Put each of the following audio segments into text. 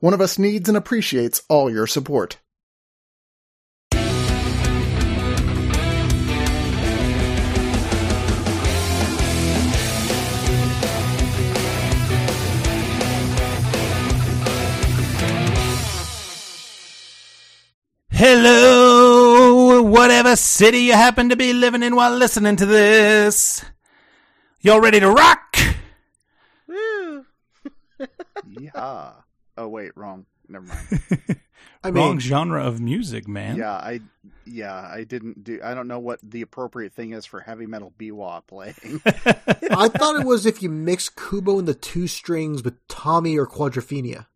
One of Us needs and appreciates all your support. Hello, whatever city you happen to be living in while listening to this. Y'all ready to rock? Woo! Yeah. Oh wait, wrong. Never mind. I Wrong genre of music, man. yeah, I yeah, I didn't do I don't know what the appropriate thing is for heavy metal biwa playing. I thought it was if you mix Kubo and the two strings with Tommy or Quadrophenia.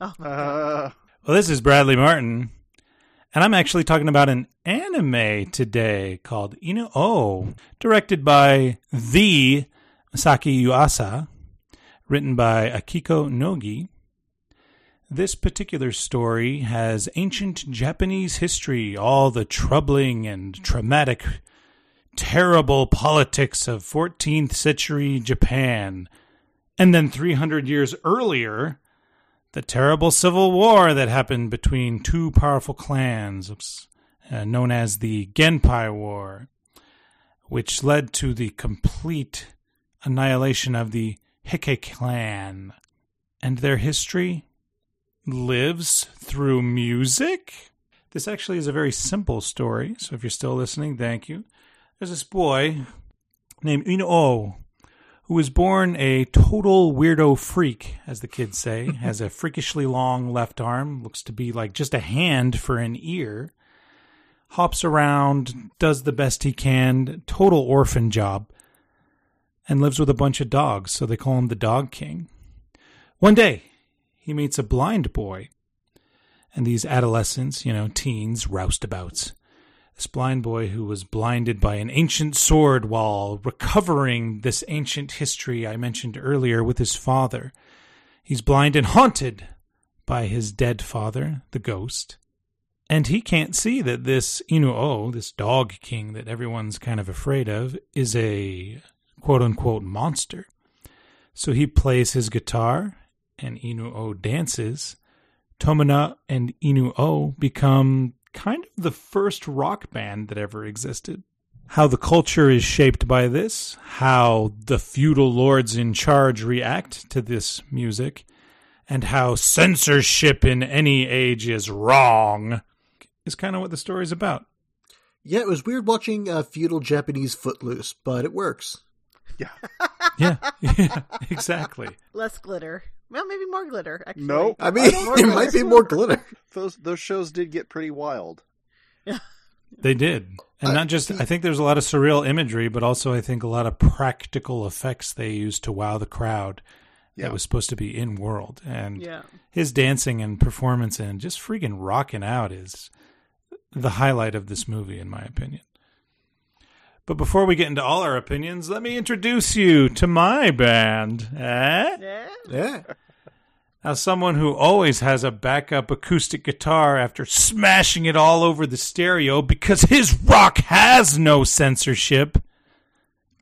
uh, Well, this is Bradley Martin, and I'm actually talking about an anime today called Inu O, directed by the Masaaki Yuasa, written by Akiko Nogi. This particular story has ancient Japanese history, all the troubling and traumatic, terrible politics of 14th century Japan. And then 300 years earlier, the terrible civil war that happened between two powerful clans, uh, known as the Genpei War, which led to the complete annihilation of the Heike clan. And their history lives through music? This actually is a very simple story, so if you're still listening, thank you. There's this boy named Inuo who was born a total weirdo freak, as the kids say, has a freakishly long left arm, looks to be like just a hand for an ear, hops around, does the best he can, total orphan job, and lives with a bunch of dogs, so they call him the Dog King. One day, he meets a blind boy, and these adolescents, you know, teens, roustabouts. This blind boy who was blinded by an ancient sword while recovering this ancient history I mentioned earlier with his father. He's blind and haunted by his dead father, the ghost. And he can't see that this Inuo, this dog king that everyone's kind of afraid of, is a quote unquote monster. So he plays his guitar and Inuo dances. Tomina and Inuo become kind of the first rock band that ever existed. How the culture is shaped by this, how the feudal lords in charge react to this music, and how censorship in any age is wrong is kind of what the story's about. Yeah, it was weird watching uh, feudal Japanese Footloose, but it works. yeah. Yeah, yeah, exactly. Less glitter. Well, maybe more glitter. Actually. No. I mean, don't it might be more glitter. Those those shows did get pretty wild. Yeah, They did. And I- not just, I think there's a lot of surreal imagery, but also I think a lot of practical effects they used to wow the crowd Yeah. that was supposed to be in world. And Yeah. his dancing and performance and just freaking rocking out is the highlight of this movie, in my opinion. But before we get into all our opinions, let me introduce you to my band. Eh? Yeah. Yeah. Now, someone who always has a backup acoustic guitar after smashing it all over the stereo because his rock has no censorship.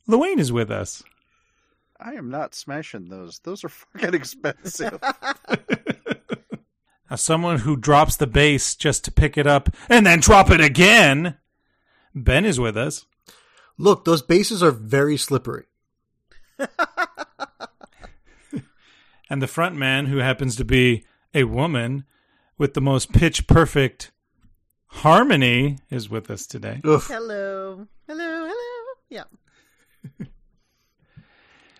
Luane is with us. I am not smashing those. Those are fucking expensive. Now, someone who drops the bass just to pick it up and then drop it again. Ben is with us. Look, those bases are very slippery. And the front man, who happens to be a woman with the most pitch perfect harmony, is with us today. Oof. Hello. Hello. Hello. Yeah.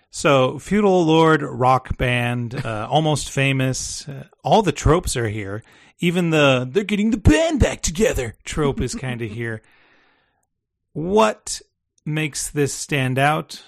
So, feudal lord rock band, uh, almost famous. Uh, all the tropes are here. Even the "they're getting the band back together" trope is kind of here. What makes this stand out?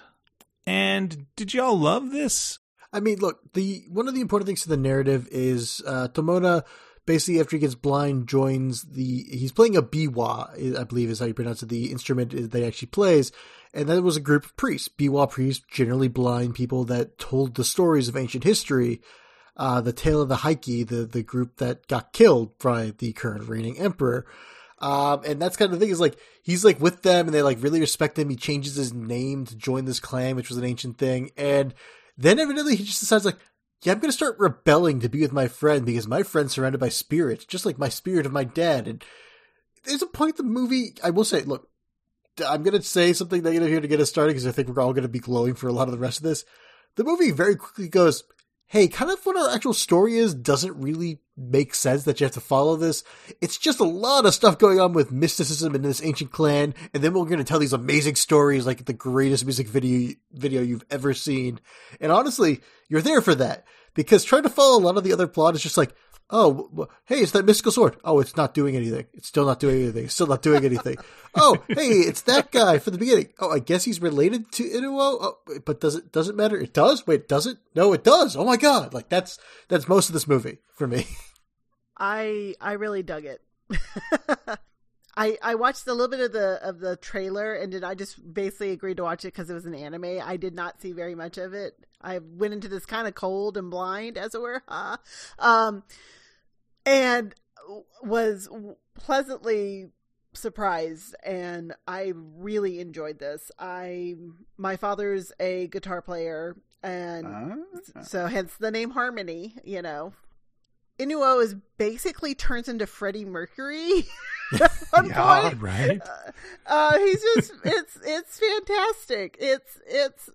And did y'all love this? I mean, look, the one of the important things to the narrative is uh, Tomona basically after he gets blind joins the he's playing a biwa, I believe is how you pronounce it, the instrument that he actually plays, and that was a group of priests, biwa priests, generally blind people that told the stories of ancient history. Uh, the tale of the Heike, the the group that got killed by the current reigning emperor. Um, and that's kind of the thing is like he's like with them and they like really respect him. He changes his name to join this clan, which was an ancient thing. And then evidently he just decides like, yeah, I'm going to start rebelling to be with my friend because my friend's surrounded by spirits, just like my spirit of my dad. And there's a point in the movie, I will say, look, I'm going to say something negative here to get us started because I think we're all going to be glowing for a lot of the rest of this. The movie very quickly goes, hey, kind of what our actual story is doesn't really make sense that you have to follow this. It's just a lot of stuff going on with mysticism in this ancient clan, and then we're going to tell these amazing stories like the greatest music video video you've ever seen. And honestly, you're there for that because trying to follow a lot of the other plot is just like, Oh, hey, it's that mystical sword. Oh, it's not doing anything. It's still not doing anything. It's still not doing anything. oh, hey, it's that guy from the beginning. Oh, I guess he's related to Inuo. Oh, but does it doesn't matter? It does. Wait, does it? No, it does. Oh my god! Like that's that's most of this movie for me. I I really dug it. I, I watched a little bit of the of the trailer and did I just basically agreed to watch it because it was an anime. I did not see very much of it. I went into this kind of cold and blind, as it were. um, and was pleasantly surprised and I really enjoyed this. I my father's a guitar player and uh, so hence the name Harmony, you know. Inuo is basically turns into Freddie Mercury. yeah, point. right. Uh, uh, he's just it's it's fantastic. It's it's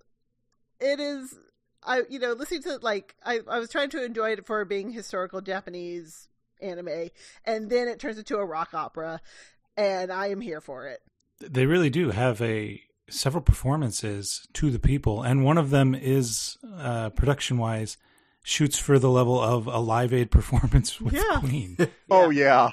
it is I you know listening to like I I was trying to enjoy it for being historical Japanese anime, and then it turns into a rock opera, and I am here for it. They really do have a several performances to the people, and one of them is uh, production wise shoots for the level of a Live Aid performance with yeah. Queen. oh yeah,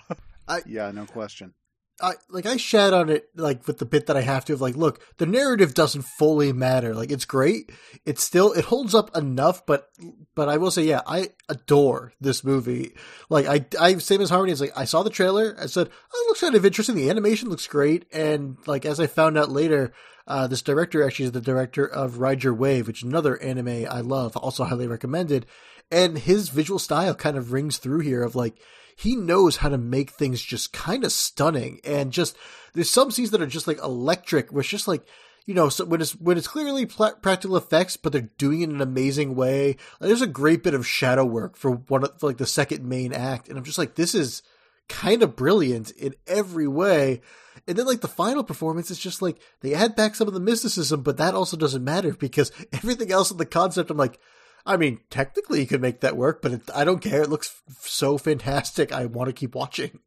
I, yeah, no question. I like I shat on it like with the bit that I have to of like, look, the narrative doesn't fully matter. Like it's great. It's still it holds up enough, but but I will say, yeah, I adore this movie. Like I I same as Harmony, it's like I saw the trailer, I said, Oh, it looks kind of interesting. The animation looks great. And like as I found out later, uh, this director actually is the director of Ride Your Wave, which is another anime I love, also highly recommended. And his visual style kind of rings through here of like he knows how to make things just kind of stunning and just there's some scenes that are just like electric which just like you know so when it's when it's clearly pl- practical effects but they're doing it in an amazing way. There's a great bit of shadow work for one of for like the second main act and i'm just like this is kind of brilliant in every way. And then like the final performance is just like they add back some of the mysticism but that also doesn't matter because everything else in the concept i'm like I mean, technically you could make that work, but it, I don't care. It looks so fantastic. I want to keep watching.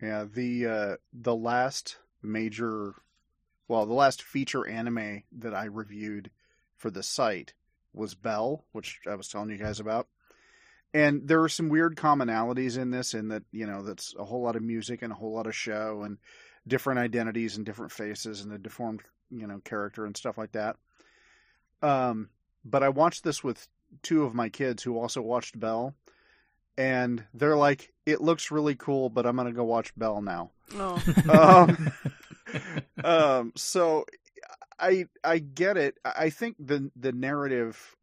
Yeah, the uh, the last major, well, the last feature anime that I reviewed for the site was Bell, which I was telling you guys about. And there are some weird commonalities in this, in that you know that's a whole lot of music and a whole lot of show and different identities and different faces and a deformed you know character and stuff like that. Um, but I watched this with two of my kids who also watched Bell, and they're like, "It looks really cool, but I'm gonna go watch Bell now." Oh. um, um, so I I get it. I think the the narrative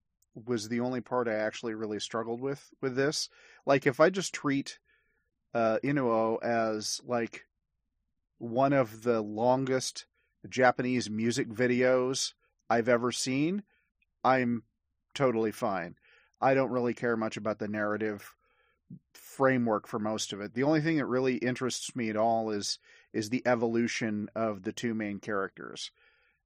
was the only part I actually really struggled with with this. Like if I just treat uh, Inuo as like one of the longest Japanese music videos I've ever seen, I'm totally fine. I don't really care much about the narrative framework for most of it. The only thing that really interests me at all is is the evolution of the two main characters.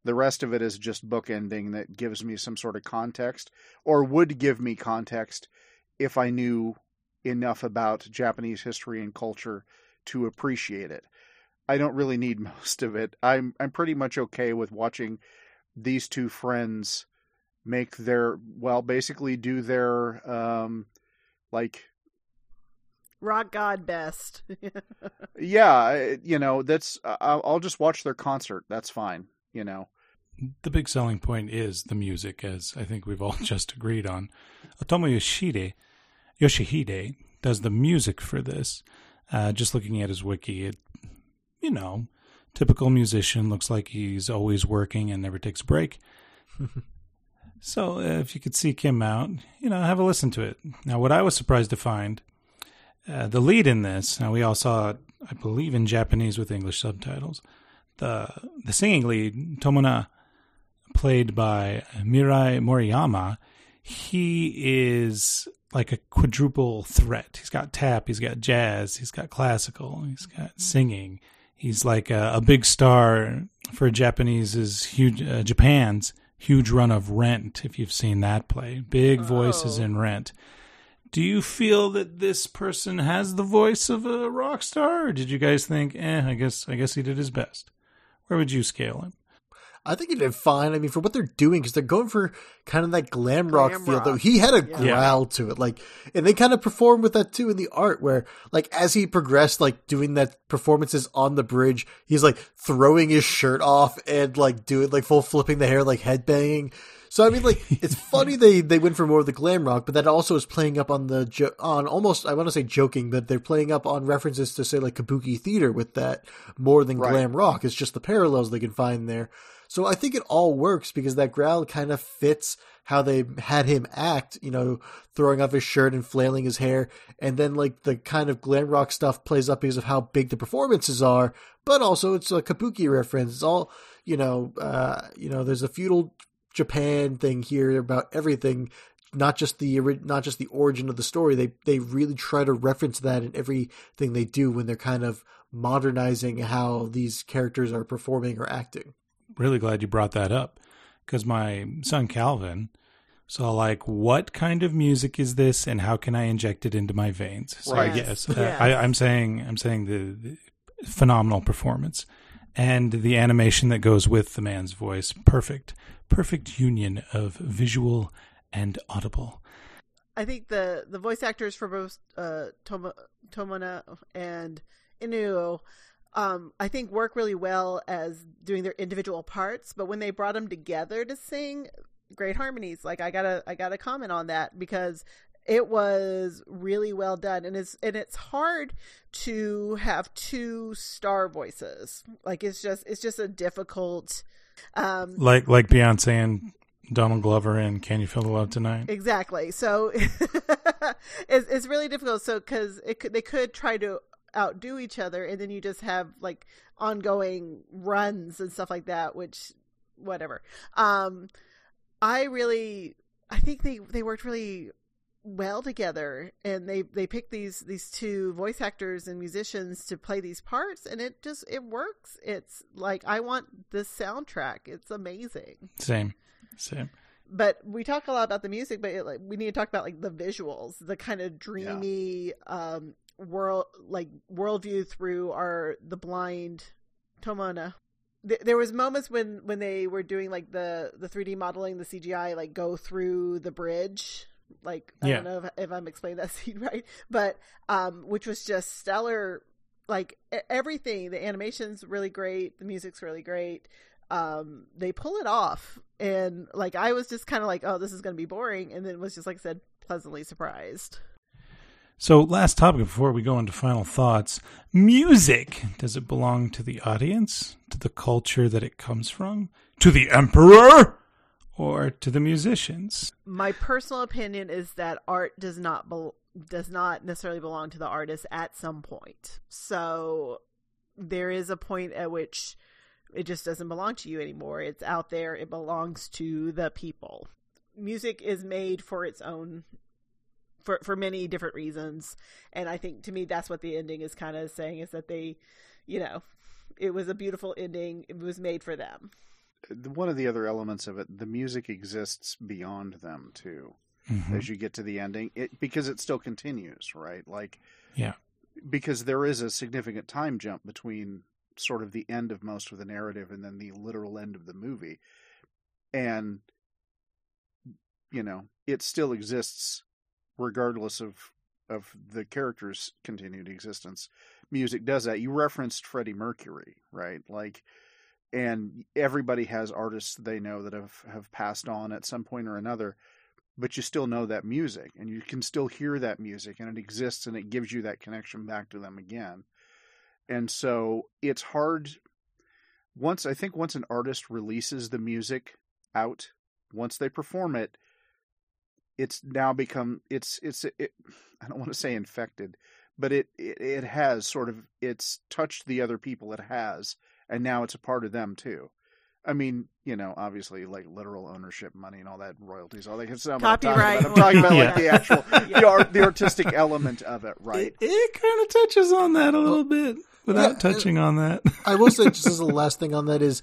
The rest of it is just bookending that gives me some sort of context or would give me context if I knew enough about Japanese history and culture to appreciate it. I don't really need most of it. I'm I'm pretty much okay with watching these two friends make their well basically do their um like rock god best yeah you know that's I'll, I'll, just watch their concert that's fine you know the big selling point is the music, as I think we've all just agreed on. Otomo Yoshide, Yoshihide does the music for this. Uh, just looking at his wiki, it, you know, typical musician looks like he's always working and never takes a break. so uh, if you could seek him out, you know, have a listen to it. Now, what I was surprised to find, uh, the lead in this. Now we all saw it, I believe, in Japanese with English subtitles. The the singing lead, Tomona, played by Mirai Moriyama, he is like a quadruple threat. He's got tap, he's got jazz, he's got classical, he's got singing. He's like a, a big star for Japanese's huge uh, Japan's huge run of Rent. If you've seen that play, big voices Oh. in Rent. Do you feel that this person has the voice of a rock star, or did you guys think, eh, I guess I guess he did his best? Where would you scale him? I think he did fine. I mean, for what they're doing, because they're going for kind of that glam rock Glam feel. rock. Though he had a Yeah. growl to it, like, and they kind of performed with that too in the art, where like as he progressed, like doing that performances on the bridge, he's like throwing his shirt off and like doing like full flipping the hair, like headbanging. So I mean, like it's funny they they went for more of the glam rock, but that also is playing up on the jo- on almost I want to say joking, but they're playing up on references to say like kabuki theater with that more than Right. glam rock. It's just the parallels they can find there. So I think it all works because that growl kind of fits how they had him act, you know, throwing off his shirt and flailing his hair. And then like the kind of glam rock stuff plays up because of how big the performances are, but also it's a kabuki reference. It's all, you know, uh, you know, there's a feudal Japan thing here about everything. Not just the not just the origin of the story. They they really try to reference that in everything they do when they're kind of modernizing how these characters are performing or acting. Really glad you brought that up because my son Calvin saw like what kind of music is this and how can I inject it into my veins. So Right. yes, Yes. uh, I, I'm saying I'm saying the, the phenomenal performance and the animation that goes with the man's voice. Perfect, perfect union of visual and audible. I think the the voice actors for both uh, Tomo, Tomona and Inu, um, I think work really well as doing their individual parts. But when they brought them together to sing, great harmonies. Like I gotta I gotta comment on that because it was really well done, and it's and it's hard to have two star voices. Like it's just it's just a difficult. Um, Like like Beyonce and Donald Glover in Can You Feel the Love Tonight? Exactly. So it's it's really difficult. So because it could, they could try to outdo each other, and then you just have like ongoing runs and stuff like that. Which, whatever. Um, I really, I think they they worked really well together, and they they picked these these two voice actors and musicians to play these parts, and it just it works. It's like I want this soundtrack. It's amazing Same, same. but we talk a lot about the music but it, like we need to talk about like the visuals the kind of dreamy um world like worldview through our the blind tomona. Th- there was moments when when they were doing like the the 3d modeling the cgi like go through the bridge. Like i Yeah. don't know if, if i'm explaining that scene right but um which was just stellar. Like everything. The animation's really great. The music's really great. Um they pull it off. And like i was just kind of like oh this is going to be boring. And then was just like i said pleasantly surprised So, last topic before we go into final thoughts. Music. Does it belong to the audience, to the culture that it comes from, to the emperor, or to the musicians? my personal opinion is that art does not does not necessarily belong to the artist at some point. So there is a point at which it just doesn't belong to you anymore. It's out there. It belongs to the people. Music is made for its own for for many different reasons and i think to me that's what the ending is kind of saying is that they you know it was a beautiful ending it was made for them one of the other elements of it, the music exists beyond them too. Mhm. As you get to the ending, it because it still continues, right? Like, Yeah. because there is a significant time jump between sort of the end of most of the narrative and then the literal end of the movie, and you know, it still exists regardless of of the character's continued existence. Music does that. You referenced Freddie Mercury, right? Like and everybody has artists they know that have have passed on at some point or another but you still know that music and you can still hear that music and it exists and it gives you that connection back to them again and so it's hard once i think once an artist releases the music out once they perform it it's now become it's it's it, i don't want to say infected but it, it it has sort of it's touched the other people it has and now it's a part of them too I mean, you know, obviously, like literal ownership, money, and all that royalties, all that good stuff. Copyright. I'm talking about, I'm talking about Yeah. like the actual, the, art, the artistic element of it, right? It, it kind of touches on that a little bit without yeah, touching on that. I will say, just as a last thing on that is,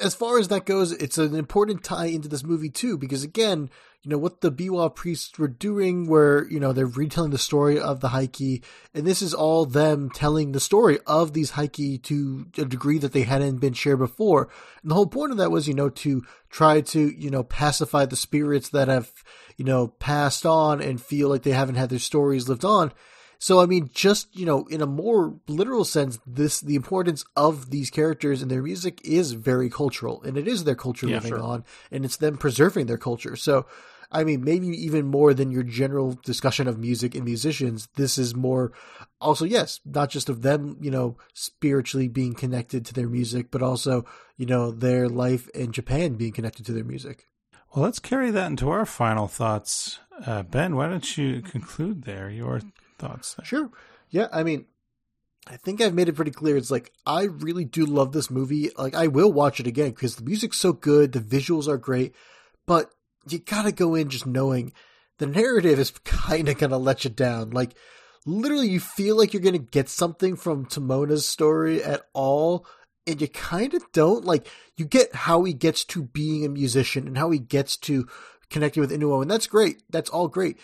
as far as that goes, it's an important tie into this movie too, because again, you know what the Biwa priests were doing, where you know they're retelling the story of the Heike, and this is all them telling the story of these Heike to a degree that they hadn't been shared before. And the whole point of that was, you know, to try to you know pacify the spirits that have you know passed on and feel like they haven't had their stories lived on. So I mean, just you know, in a more literal sense, this the importance of these characters and their music is very cultural, and it is their culture Yeah, living sure. on, and it's them preserving their culture. So, I mean, maybe even more than your general discussion of music and musicians, this is more also yes, not just of them, you know, spiritually being connected to their music, but also you know their life in Japan being connected to their music. Well, let's carry that into our final thoughts. Uh, ben, why don't you conclude there? Your thoughts. Sure. Yeah, I mean, I think I've made it pretty clear. It's like I really do love this movie. Like I will watch it again because the music's so good, the visuals are great, but you gotta go in just knowing the narrative is kind of gonna let you down. Like literally, you feel like you're gonna get something from Tomona's story at all, and you kind of don't. Like you get how he gets to being a musician and how he gets to connecting with Inuo, and that's great. That's all great,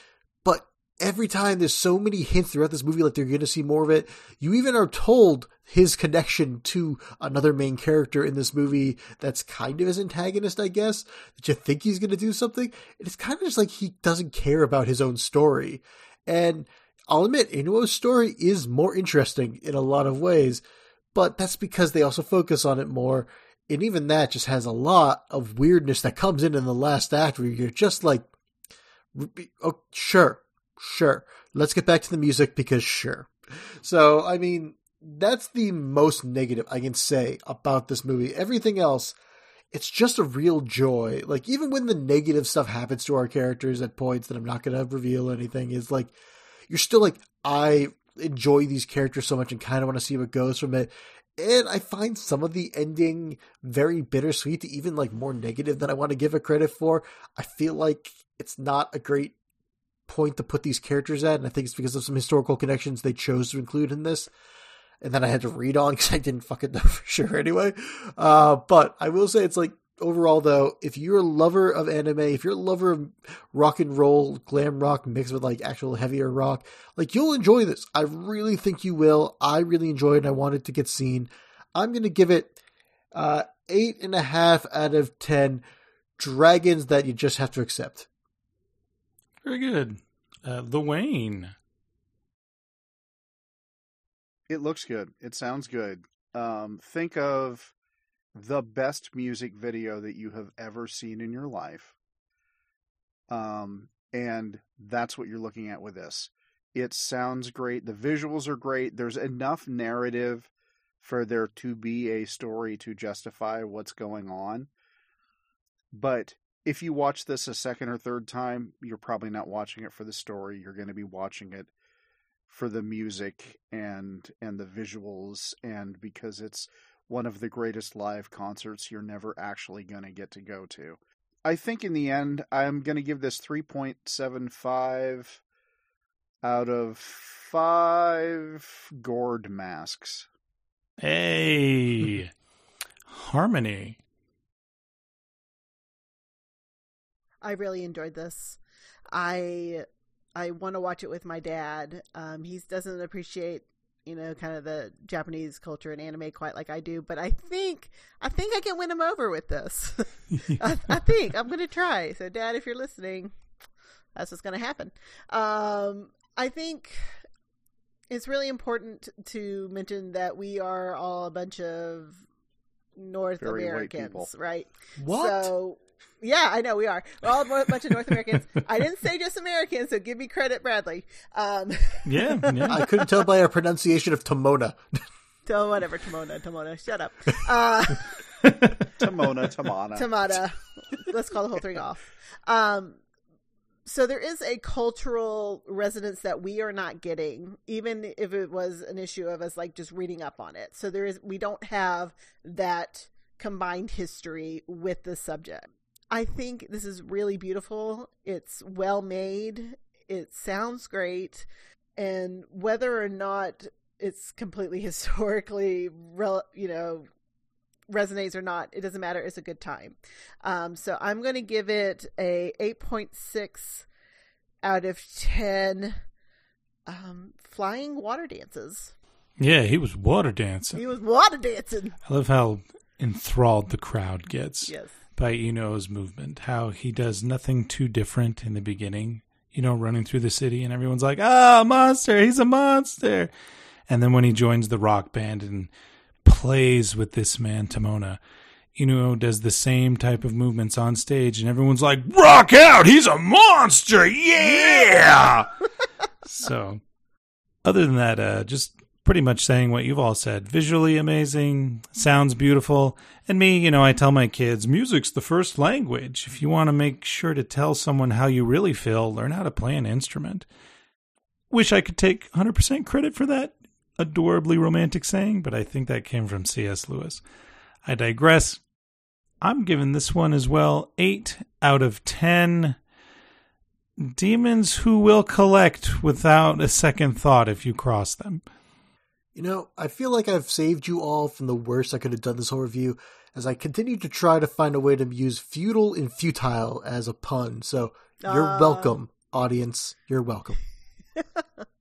but every time there's so many hints throughout this movie like they're going to see more of it you even are told his connection to another main character in this movie that's kind of his antagonist i guess that you think he's going to do something it's kind of just like he doesn't care about his own story and i'll admit inuo's story is more interesting in a lot of ways but that's because they also focus on it more and even that just has a lot of weirdness that comes in in the last act where you're just like oh, sure sure. Let's get back to the music because sure. So, I mean, that's the most negative I can say about this movie. Everything else, it's just a real joy. Like, even when the negative stuff happens to our characters at points that I'm not going to reveal anything, is like, you're still like, I enjoy these characters so much and kind of want to see what goes from it. And I find some of the ending very bittersweet even like more negative than I want to give it credit for. I feel like it's not a great point to put these characters at, and I think it's because of some historical connections they chose to include in this. And then I had to read on because I didn't fucking know for sure anyway. Uh, but I will say it's like overall though, if you're a lover of anime, if you're a lover of rock and roll, glam rock mixed with like actual heavier rock, like you'll enjoy this. I really think you will. I really enjoyed it. I wanted to get seen. I'm gonna give it uh, eight and a half out of ten dragons that you just have to accept. Very good. Uh, the Wayne. It looks good. It sounds good. Um, think of the best music video that you have ever seen in your life. Um, and that's what you're looking at with this. It sounds great. The visuals are great. There's enough narrative for there to be a story to justify what's going on. But if you watch this a second or third time, you're probably not watching it for the story. You're going to be watching it for the music and and the visuals and because it's one of the greatest live concerts you're never actually going to get to go to. I think in the end I'm going to give this 3.75 out of 5 gourd masks. Hey. Harmony. I really enjoyed this. I I want to watch it with my dad. Um, he doesn't appreciate you know kind of the Japanese culture and anime quite like I do, but I think I think I can win him over with this. I, I think I'm going to try. So, Dad, if you're listening, that's what's going to happen. Um, I think it's really important to mention that we are all a bunch of North Very Americans, right? What? So, yeah, I know we are. We're all a bunch of North Americans. I didn't say just Americans, so give me credit, Bradley. Um, Yeah, yeah. I couldn't tell by our pronunciation of Timona. so whatever, Timona, Timona, shut up. Uh, Timona, Tamana. Tamada. Let's call the whole thing off. Um, so there is a cultural resonance that we are not getting, even if it was an issue of us like just reading up on it. So there is we don't have that combined history with the subject. I think this is really beautiful. It's well made. It sounds great, and whether or not it's completely historically, rel- you know, resonates or not, it doesn't matter. It's a good time. Um, so I'm going to give it a 8.6 out of 10 um, flying water dances. yeah, he was water dancing. He was water dancing. I love how enthralled the crowd gets Yes. By Inuo's movement. How he does nothing too different in the beginning. You know, running through the city, and everyone's like, "Ah, monster! He's a monster!" And then when he joins the rock band and plays with this man Timona, Inu does the same type of movements on stage, and everyone's like, "Rock out! He's a monster! Yeah!" so, other than that, uh, just pretty much saying what you've all said. Visually amazing, sounds beautiful, and me, you know, I tell my kids, music's the first language. If you want to make sure to tell someone how you really feel, learn how to play an instrument. Wish I could take 100% credit for that adorably romantic saying, but I think that came from C.S. Lewis. I digress. I'm giving this one as well 8 out of 10 demons who will collect without a second thought if you cross them. You know, I feel like I've saved you all from the worst I could have done this whole review as I continue to try to find a way to use feudal and futile as a pun. So you're Ah. welcome, audience. You're welcome.